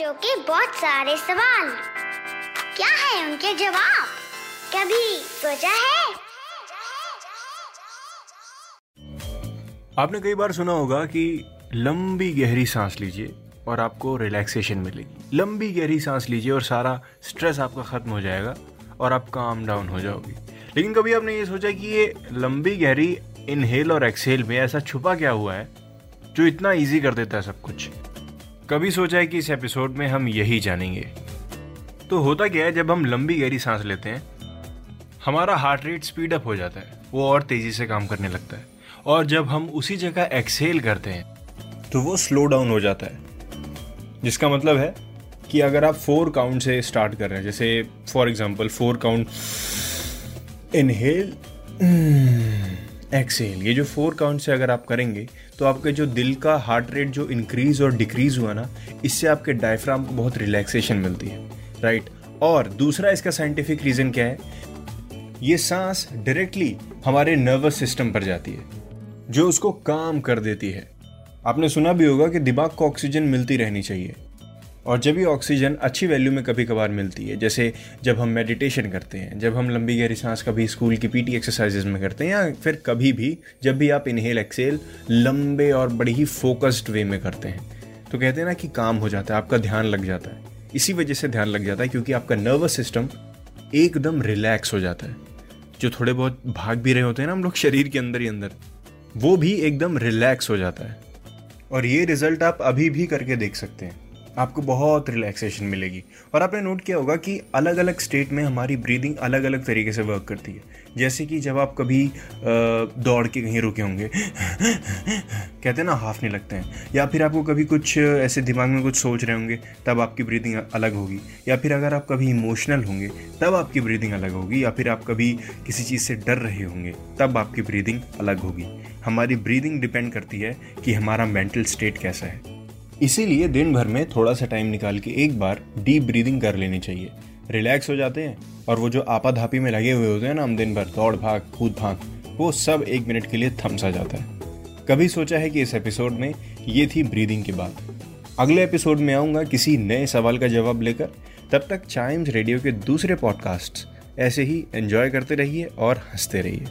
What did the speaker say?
बच्चों के बहुत सारे सवाल। क्या है उनके जवाब? कभी सोचा है? आपने कई बार सुना होगा कि लंबी गहरी सांस लीजिए और आपको रिलैक्सेशन मिलेगी। लंबी गहरी सांस लीजिए और सारा स्ट्रेस आपका ख़त्म हो जाएगा और आप काम डाउन हो जाओगे। लेकिन कभी आपने ये सोचा कि ये लंबी गहरी इनहेल और एक्सेल में ऐसा छुपा क्या हुआ है जो इतना इजी कर देता है सब कुछ? कभी सोचा है कि इस एपिसोड में हम यही जानेंगे। तो होता क्या है, जब हम लंबी गहरी सांस लेते हैं, हमारा हार्ट रेट स्पीड अप हो जाता है, वो और तेज़ी से काम करने लगता है। और जब हम उसी जगह एक्सेल करते हैं तो वो स्लो डाउन हो जाता है। जिसका मतलब है कि अगर आप फोर काउंट से स्टार्ट कर रहे हैं, जैसे for example four count inhale exhale ये जो फोर काउंट से अगर आप करेंगे तो आपके जो दिल का हार्ट रेट जो इंक्रीज और डिक्रीज हुआ ना, इससे आपके डायफ्राम को बहुत रिलैक्सेशन मिलती है राइट और दूसरा इसका साइंटिफिक रीज़न क्या है? ये सांस डायरेक्टली हमारे नर्वस सिस्टम पर जाती है, जो उसको काम कर देती है। आपने सुना भी होगा कि दिमाग को ऑक्सीजन मिलती रहनी चाहिए। और जब ये ऑक्सीजन अच्छी वैल्यू में कभी कभार मिलती है, जैसे जब हम मेडिटेशन करते हैं, जब हम लंबी गहरी सांस कभी स्कूल की पीटी एक्सरसाइजेज में करते हैं, या फिर कभी भी जब भी आप इनहेल एक्सेल लंबे और बड़ी ही फोकस्ड वे में करते हैं तो कहते हैं ना कि काम हो जाता है, आपका ध्यान लग जाता है। इसी वजह से ध्यान लग जाता है क्योंकि आपका नर्वस सिस्टम एकदम रिलैक्स हो जाता है। जो थोड़े बहुत भाग भी रहे होते हैं ना हम लोग शरीर के अंदर ही अंदर, वो भी एकदम रिलैक्स हो जाता है। और ये रिज़ल्ट आप अभी भी करके देख सकते हैं। आपको बहुत रिलैक्सेशन मिलेगी। और आपने नोट किया होगा कि अलग अलग स्टेट में हमारी ब्रीदिंग अलग अलग तरीके से वर्क करती है। जैसे कि जब आप कभी दौड़ के कहीं रुके होंगे, कहते हैं ना हाफ़ नहीं लगते हैं। या फिर आपको कभी कुछ ऐसे दिमाग में कुछ सोच रहे होंगे, तब आपकी ब्रीदिंग अलग होगी। या फिर अगर आप कभी इमोशनल होंगे, तब आपकी ब्रीदिंग अलग होगी। या फिर आप कभी किसी चीज़ से डर रहे होंगे, तब आपकी ब्रीदिंग अलग होगी। हमारी ब्रीदिंग डिपेंड करती है कि हमारा मेंटल स्टेट कैसा है। इसीलिए दिन भर में थोड़ा सा टाइम निकाल के एक बार डीप ब्रीदिंग कर लेनी चाहिए। रिलैक्स हो जाते हैं, और वो जो आपाधापी में लगे हुए होते हैं ना हम दिन भर दौड़ भाग, कूद भाग, वो सब एक मिनट के लिए थमसा जाता है। कभी सोचा है कि इस एपिसोड में ये थी ब्रीदिंग की बात? अगले एपिसोड में आऊँगा किसी नए सवाल का जवाब लेकर। तब तक चाइम्स रेडियो के दूसरे पॉडकास्ट ऐसे ही एंजॉय करते रहिए और हँसते रहिए।